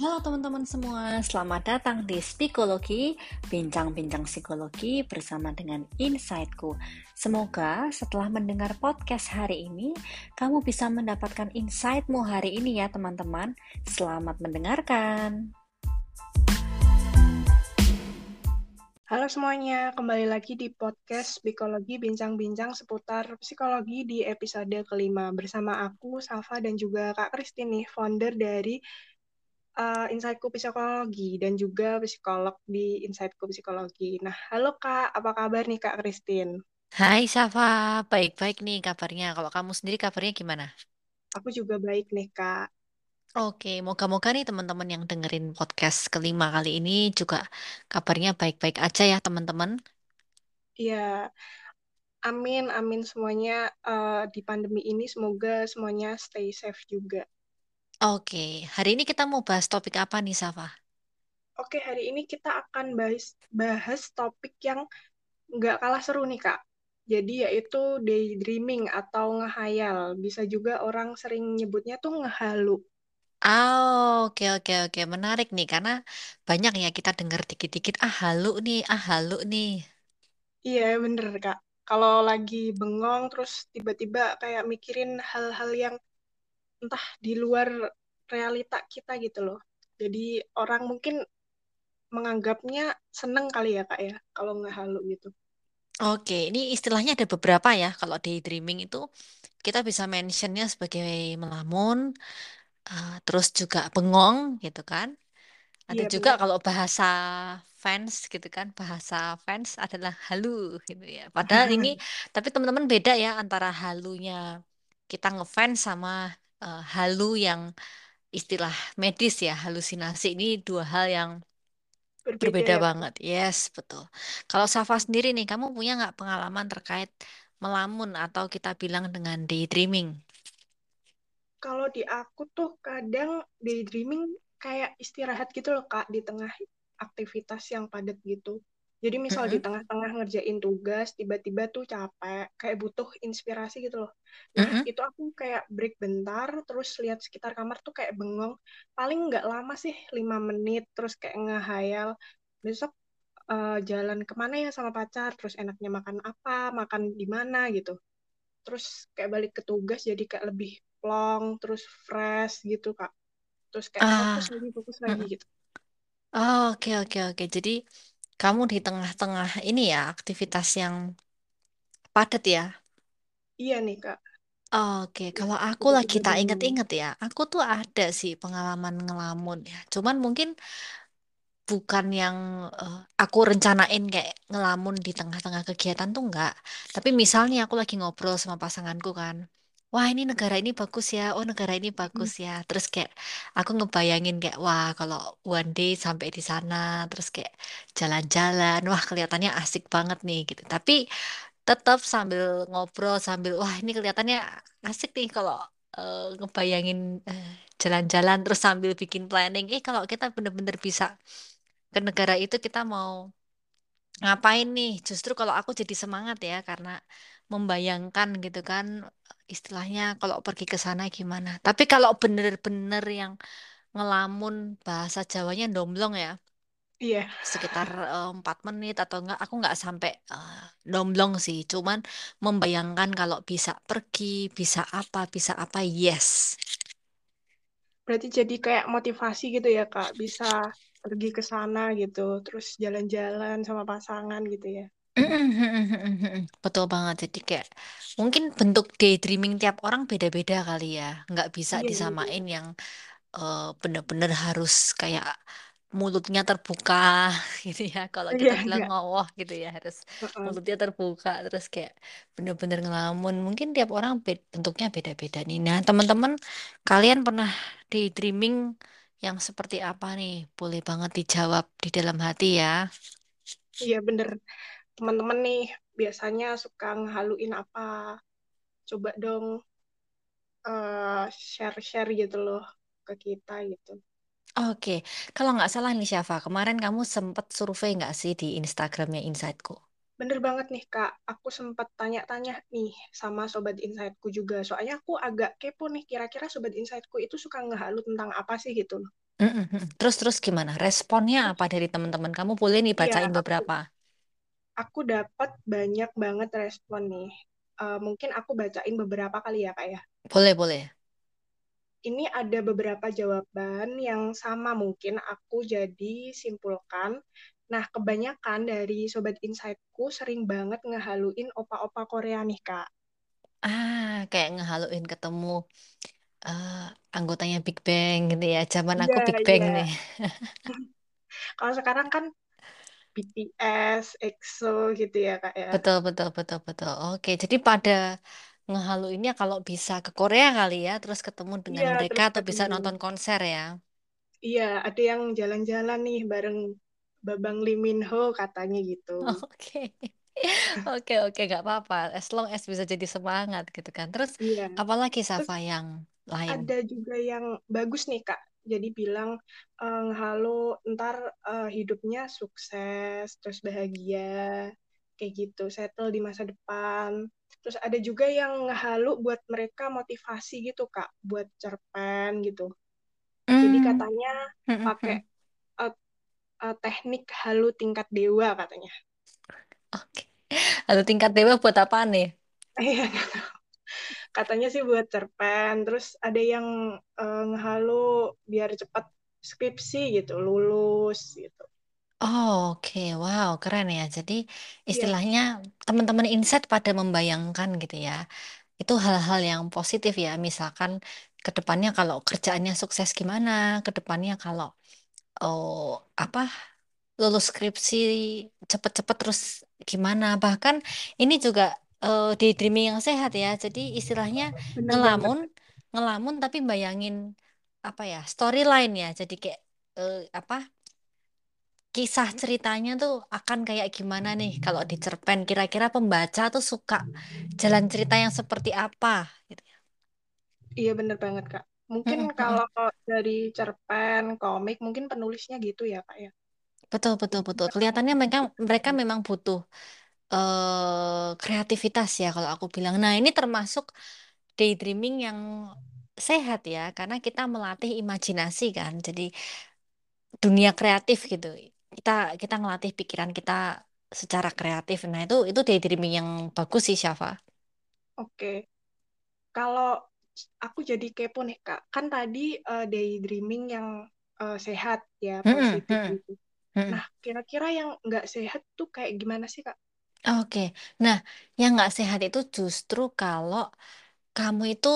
Halo teman-teman semua, selamat datang di Psikologi, bincang-bincang psikologi bersama dengan Insightku. Semoga setelah mendengar podcast hari ini, kamu bisa mendapatkan insightmu hari ini ya teman-teman. Selamat mendengarkan. Halo semuanya, kembali lagi di podcast Psikologi Bincang-Bincang seputar psikologi di episode kelima bersama aku, Safa, dan juga Kak Christine nih, founder dari uh, Insightku Psikologi dan juga psikolog di Insightku Psikologi. Nah, halo Kak, apa kabar nih Kak Christine? Hai Safa, baik-baik nih kabarnya. Kalau kamu sendiri kabarnya gimana? Aku juga baik nih Kak. Oke, moga-moga nih teman-teman yang dengerin podcast kelima kali ini juga kabarnya baik-baik aja ya teman-teman. Iya, amin, amin semuanya uh, di pandemi ini semoga semuanya stay safe juga. Oke, hari ini kita mau bahas topik apa nih, Safa? Oke, hari ini kita akan bahas bahas topik yang nggak kalah seru nih, Kak. Jadi yaitu daydreaming atau ngehayal. Bisa juga orang sering nyebutnya tuh ngehalu. Oh, oke oke oke, menarik nih karena banyak ya kita dengar dikit-dikit ah halu nih, ah halu nih. Iya, bener, Kak. Kalau lagi bengong terus tiba-tiba kayak mikirin hal-hal yang entah di luar realita kita gitu loh. Jadi orang mungkin menganggapnya seneng kali ya kak ya kalau nggak halu gitu. Oke, ini istilahnya ada beberapa ya. Kalau daydreaming itu kita bisa mentionnya sebagai melamun, uh, terus juga bengong gitu kan. Ada Iya, juga bener. kalau bahasa fans gitu kan, bahasa fans adalah halu gitu ya. Padahal ini, tapi teman-teman beda ya antara halunya kita ngefans sama uh, halu yang istilah medis ya, halusinasi ini dua hal yang Berbeda berbeda ya. banget. Yes, betul. Kalau Safa sendiri nih, kamu punya nggak pengalaman terkait melamun atau kita bilang dengan daydreaming? Kalau di aku tuh kadang daydreaming kayak istirahat gitu loh kak di tengah aktivitas yang padat gitu. Jadi misal di tengah-tengah ngerjain tugas, tiba-tiba tuh capek, kayak butuh inspirasi gitu loh. Nah, itu aku kayak break bentar, terus lihat sekitar kamar tuh kayak bengong. Paling nggak lama sih, lima menit, terus kayak ngehayal. Besok uh, jalan ke mana ya sama pacar, terus enaknya makan apa, makan di mana gitu. Terus kayak balik ke tugas jadi kayak lebih plong, terus fresh gitu, Kak. Terus kayak Ah, fokus lagi, fokus lagi gitu. Oh, oke oke oke. Jadi kamu di tengah-tengah ini ya aktivitas yang padat ya. Iya nih, Kak. Oke, kalau aku lagi tak inget-inget ya, aku tuh ada sih pengalaman ngelamun ya. Cuman mungkin bukan yang eh, aku rencanain kayak ngelamun di tengah-tengah kegiatan tuh enggak. Tapi misalnya aku lagi ngobrol sama pasanganku kan. Wah ini negara ini bagus ya, oh negara ini bagus ya. Terus kayak aku ngebayangin kayak wah kalau one day sampai di sana, terus kayak jalan-jalan, wah kelihatannya asik banget nih gitu. Tapi tetap sambil ngobrol sambil wah ini kelihatannya asik nih kalau eh, ngebayangin eh, jalan-jalan terus sambil bikin planning. Eh kalau kita bener-bener bisa ke negara itu kita mau ngapain nih? Justru kalau aku jadi semangat ya karena membayangkan gitu kan istilahnya kalau pergi ke sana gimana. Tapi kalau bener-bener yang ngelamun bahasa Jawanya domblong ya Iya, sekitar eh, empat menit atau enggak aku nggak sampai eh, domblong sih cuman membayangkan kalau bisa pergi bisa apa bisa apa yes berarti jadi kayak motivasi gitu ya, Kak. Bisa pergi ke sana gitu, terus jalan-jalan sama pasangan gitu ya. Betul banget. Jadi kayak mungkin bentuk daydreaming tiap orang beda-beda kali ya. Nggak bisa Iya, disamain iya. yang eh, bener-bener harus kayak mulutnya terbuka gitu ya. Kalau kita Iya, bilang iya. ngowoh gitu ya harus Heeh. mulutnya terbuka terus kayak bener-bener ngelamun. Mungkin tiap orang be- bentuknya beda-beda nih. Nah, teman-teman, kalian pernah daydreaming yang seperti apa nih? Boleh banget dijawab di dalam hati ya. Iya, bener. Teman-teman nih biasanya suka ngehaluin apa? Coba dong eh, share-share gitu loh ke kita gitu. Oke, kalau nggak salah nih Syafa, kemarin kamu sempat survei nggak sih di Instagramnya Insightku? Bener banget nih, Kak. Aku sempat tanya-tanya nih sama Sobat Insightku juga. Soalnya aku agak kepo nih, kira-kira Sobat Insightku itu suka ngehalu tentang apa sih gitu loh. Mm-mm, mm. Terus terus gimana? Responnya apa dari teman-teman kamu? Boleh nih iya, bacain beberapa. aku dapat banyak banget respon nih. Eh, mungkin aku bacain beberapa kali ya, Kak ya. Boleh boleh. Ini ada beberapa jawaban yang sama mungkin aku jadi simpulkan. Nah, kebanyakan dari Sobat Insightku sering banget ngehaluin opa-opa Korea nih, Kak. Ah, kayak ngehaluin ketemu eh, anggotanya Big Bang gitu ya. Zaman Iya, aku Big Bang iya. nih. Kalau sekarang kan BTS, EXO gitu ya, Kak ya. Betul betul betul betul. Oke, jadi pada ngehaluinnya kalau bisa ke Korea kali ya, terus ketemu dengan Iya, mereka terus atau bisa ketemu. nonton konser ya. Iya, ada yang jalan-jalan nih bareng Babang Lee Min Ho katanya gitu. Oke. Oke, oke, nggak apa-apa. As long as bisa jadi semangat gitu kan. Terus Iya. apalagi Terus Safa yang lain? ada juga yang bagus nih, Kak. Jadi bilang, eh, halo, ntar eh, hidupnya sukses, terus bahagia, kayak gitu, settle di masa depan. Terus ada juga yang ngehalu buat mereka motivasi gitu, Kak, buat cerpen gitu. Jadi Hmm. katanya hmm, hmm, pakai eh, eh, teknik halu tingkat dewa katanya. Oke. Lalu tingkat dewa buat apa nih? Katanya sih buat cerpen, terus ada yang eh, ngehalu biar cepat skripsi gitu, lulus gitu. Oh, oke, Wow, keren ya. Jadi Iya, istilahnya teman-teman insight pada membayangkan gitu ya. Itu hal-hal yang positif ya. Misalkan ke depannya kalau kerjaannya sukses gimana, ke depannya kalau oh apa lulus skripsi cepet-cepet terus gimana. Bahkan ini juga eh, daydreaming yang sehat ya. Jadi istilahnya bener banget. ngelamun, ngelamun tapi bayangin apa ya storyline ya. Jadi kayak eh, apa kisah ceritanya tuh akan kayak gimana nih kalau di cerpen. Kira-kira pembaca tuh suka jalan cerita yang seperti apa gitu. ya. Iya, bener banget, Kak. Mungkin Mm-mm, mm-mm. kalau dari cerpen, komik, mungkin penulisnya gitu ya, Kak ya. Betul, betul, betul. Kelihatannya mereka mereka memang butuh eh kreativitas ya kalau aku bilang. Nah, ini termasuk daydreaming yang sehat ya, karena kita melatih imajinasi kan. Jadi dunia kreatif gitu. Kita kita ngelatih pikiran kita secara kreatif. Nah, itu itu daydreaming yang bagus sih, Syafa. Oke. Kalau aku jadi kepo nih, Kak. Kan tadi eh, daydreaming yang eh, sehat ya, Mm-mm, positif mm-mm, gitu. mm-mm. Nah, kira-kira yang nggak sehat tuh kayak gimana sih, Kak? Oke. Nah, yang nggak sehat itu justru kalau kamu itu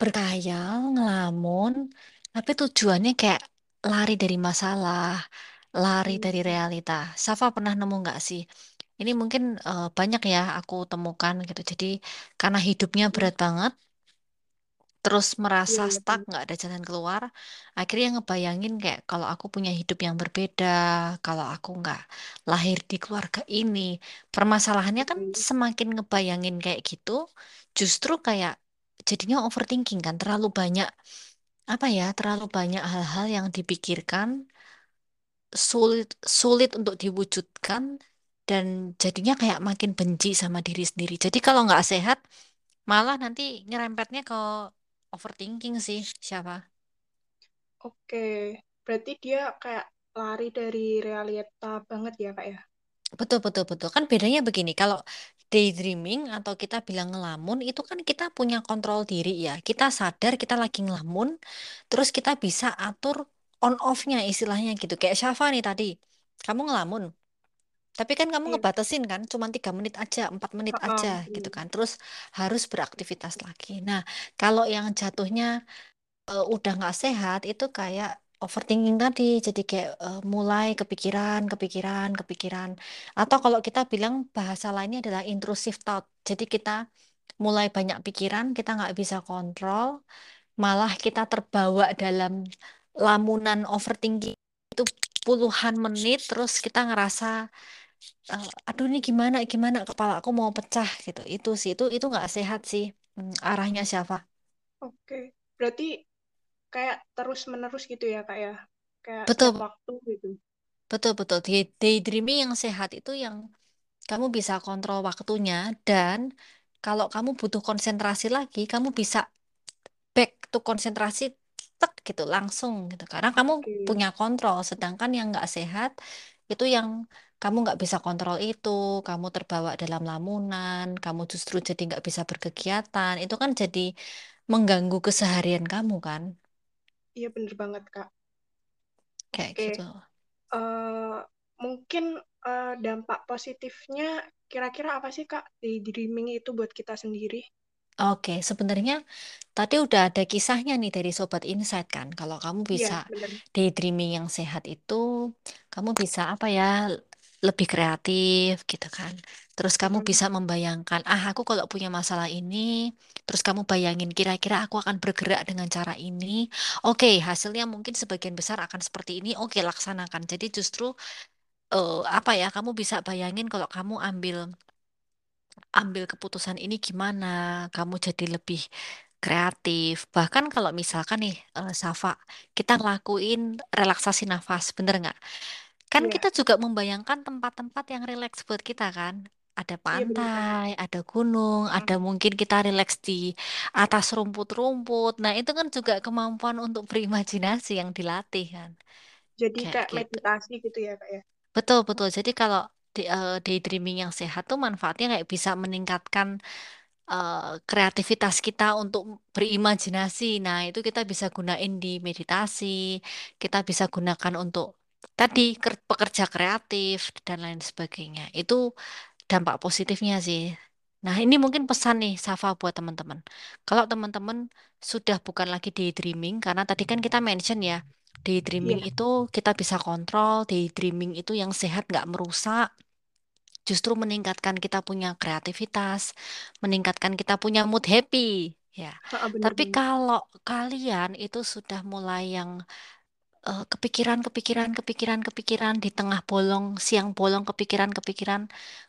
berkhayal, ngelamun, tapi tujuannya kayak lari dari masalah, lari Hmm, dari realita. Safa pernah nemu nggak sih? Ini mungkin eh, banyak ya aku temukan gitu. Jadi karena hidupnya berat banget, terus Iya, merasa iya, stuck, nggak ada jalan keluar, akhirnya ngebayangin kayak kalau aku punya hidup yang berbeda, kalau aku nggak lahir di keluarga ini, permasalahannya kan Oke. semakin ngebayangin kayak gitu, justru kayak jadinya overthinking kan, terlalu banyak apa ya, terlalu banyak hal-hal yang dipikirkan, sulit sulit untuk diwujudkan, dan jadinya kayak makin benci sama diri sendiri. Jadi kalau nggak sehat, malah nanti nyerempetnya ke overthinking sih, siapa? Oke. Berarti dia kayak lari dari realita banget ya, Kak ya? Betul, betul, betul. Kan bedanya begini, kalau daydreaming atau kita bilang ngelamun, itu kan kita punya kontrol diri ya. Kita sadar kita lagi ngelamun, terus kita bisa atur on off-nya istilahnya gitu. Kayak Syafa nih tadi, kamu ngelamun. Tapi kan kamu Iya. ngebatasin kan, cuma tiga menit aja, empat menit aja Heeh, gitu iya. kan. Terus harus beraktivitas lagi. Nah, kalau yang jatuhnya eh, udah nggak sehat itu kayak overthinking tadi jadi kayak eh, mulai kepikiran kepikiran kepikiran atau kalau kita bilang bahasa lainnya adalah intrusive thought jadi kita mulai banyak pikiran kita nggak bisa kontrol malah kita terbawa dalam lamunan overthinking itu puluhan menit terus kita ngerasa eh, aduh ini gimana gimana kepala aku mau pecah gitu itu sih itu itu nggak sehat sih Hmm, arahnya siapa Oke. Berarti kayak terus-menerus gitu ya, Kak ya? Kayak betul waktu gitu. Betul, betul. Day- Daydreaming yang sehat itu yang kamu bisa kontrol waktunya dan kalau kamu butuh konsentrasi lagi, kamu bisa back to konsentrasi tek gitu langsung gitu karena kamu Oke. punya kontrol sedangkan yang nggak sehat itu yang kamu nggak bisa kontrol itu kamu terbawa dalam lamunan kamu justru jadi nggak bisa berkegiatan itu kan jadi mengganggu keseharian kamu kan Iya bener banget Kak. kayak Oke. gitu eh mungkin eh, dampak positifnya kira-kira apa sih Kak daydreaming itu buat kita sendiri? Oke, sebenarnya tadi udah ada kisahnya nih dari Sobat Insight kan. Kalau kamu bisa Iya, bener. daydreaming yang sehat itu, kamu bisa apa ya, lebih kreatif gitu kan. Terus kamu bisa membayangkan, ah aku kalau punya masalah ini, terus kamu bayangin kira-kira aku akan bergerak dengan cara ini. Oke, hasilnya mungkin sebagian besar akan seperti ini. Oke, laksanakan. Jadi justru eh, apa ya, kamu bisa bayangin kalau kamu ambil ambil keputusan ini gimana, kamu jadi lebih kreatif. Bahkan kalau misalkan nih, eh, Safa, kita ngelakuin relaksasi nafas, bener nggak? Kan Iya, kita juga membayangkan tempat-tempat yang rileks buat kita kan. Ada iya bener Kak. pantai, ada gunung, ada mungkin kita rileks di atas rumput-rumput. Nah, itu kan juga kemampuan untuk berimajinasi yang dilatih kan. Jadi Kayak kayak gitu. meditasi gitu ya Kak ya. Betul, betul. Jadi kalau di, eh, daydreaming yang sehat tuh manfaatnya kayak bisa meningkatkan eh, kreativitas kita untuk berimajinasi. Nah, itu kita bisa gunain di meditasi, kita bisa gunakan untuk tadi ker- pekerja kreatif dan lain sebagainya. Itu dampak positifnya sih. Nah, ini mungkin pesan nih Safa buat teman-teman. Kalau teman-teman sudah bukan lagi daydreaming, karena tadi kan kita mention ya, daydreaming Iya, itu kita bisa kontrol, daydreaming itu yang sehat nggak merusak justru meningkatkan kita punya kreativitas, meningkatkan kita punya mood happy, ya. Bener Tapi banget. kalau kalian itu sudah mulai yang eh, kepikiran, kepikiran, kepikiran, kepikiran di tengah bolong, siang bolong, kepikiran, kepikiran,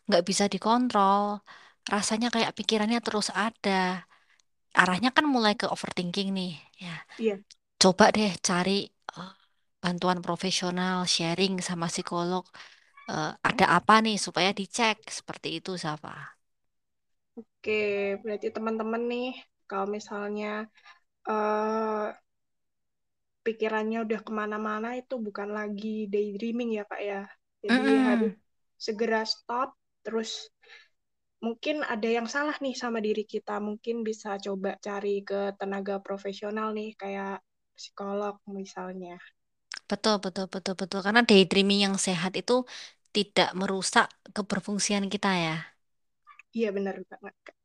nggak bisa dikontrol, rasanya kayak pikirannya terus ada. Arahnya kan mulai ke overthinking nih, ya. Iya. Coba deh cari eh, bantuan profesional, sharing sama psikolog. Eh, ada apa nih supaya dicek seperti itu, Safa. Oke, berarti teman-teman nih kalau misalnya eh pikirannya udah ke mana-mana itu bukan lagi daydreaming ya Kak ya. Jadi harus Mm-mm. segera stop, terus mungkin ada yang salah nih sama diri kita. Mungkin bisa coba cari ke tenaga profesional nih, kayak psikolog misalnya. Betul, betul, betul, betul. Karena daydreaming yang sehat itu tidak merusak keberfungsian kita ya. Iya benar banget. Kak.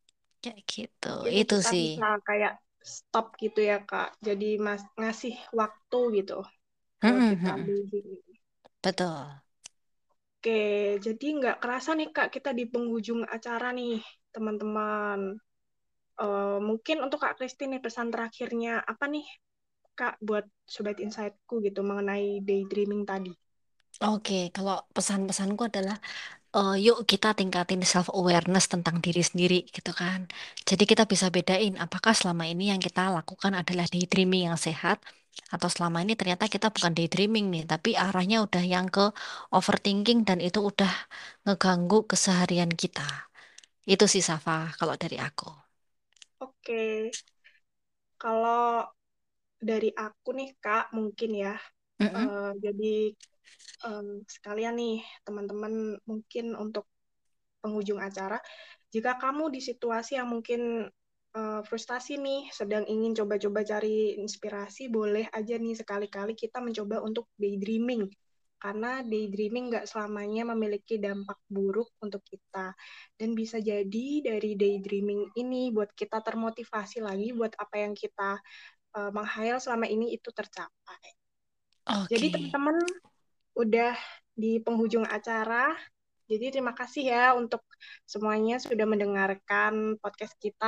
Kayak gitu. Mungkin Itu kita sih. bisa kayak stop gitu ya Kak. Jadi mas ngasih waktu gitu mm-mm. daydreaming. Betul. Oke, jadi nggak kerasa nih Kak, kita di penghujung acara nih, teman-teman. Eh, mungkin untuk Kak Christine nih pesan terakhirnya apa nih Kak buat Sobat Insightku gitu mengenai daydreaming tadi? Oke, kalau pesan-pesanku adalah eh, yuk kita tingkatin self awareness tentang diri sendiri gitu kan. Jadi kita bisa bedain apakah selama ini yang kita lakukan adalah daydreaming yang sehat atau selama ini ternyata kita bukan daydreaming nih, tapi arahnya udah yang ke overthinking dan itu udah ngeganggu keseharian kita. Itu sih Safa kalau dari aku. Oke, kalau dari aku nih Kak, mungkin ya. Mm-mm. eh, jadi em, sekalian nih teman-teman mungkin untuk penghujung acara, jika kamu di situasi yang mungkin eh, frustasi nih, sedang ingin coba-coba cari inspirasi, boleh aja nih sekali-kali kita mencoba untuk daydreaming. Karena daydreaming nggak selamanya memiliki dampak buruk untuk kita. Dan bisa jadi dari daydreaming ini buat kita termotivasi lagi buat apa yang kita uh, menghayal selama ini itu tercapai. Jadi Oke. teman-teman udah di penghujung acara. Jadi terima kasih ya untuk semuanya sudah mendengarkan podcast kita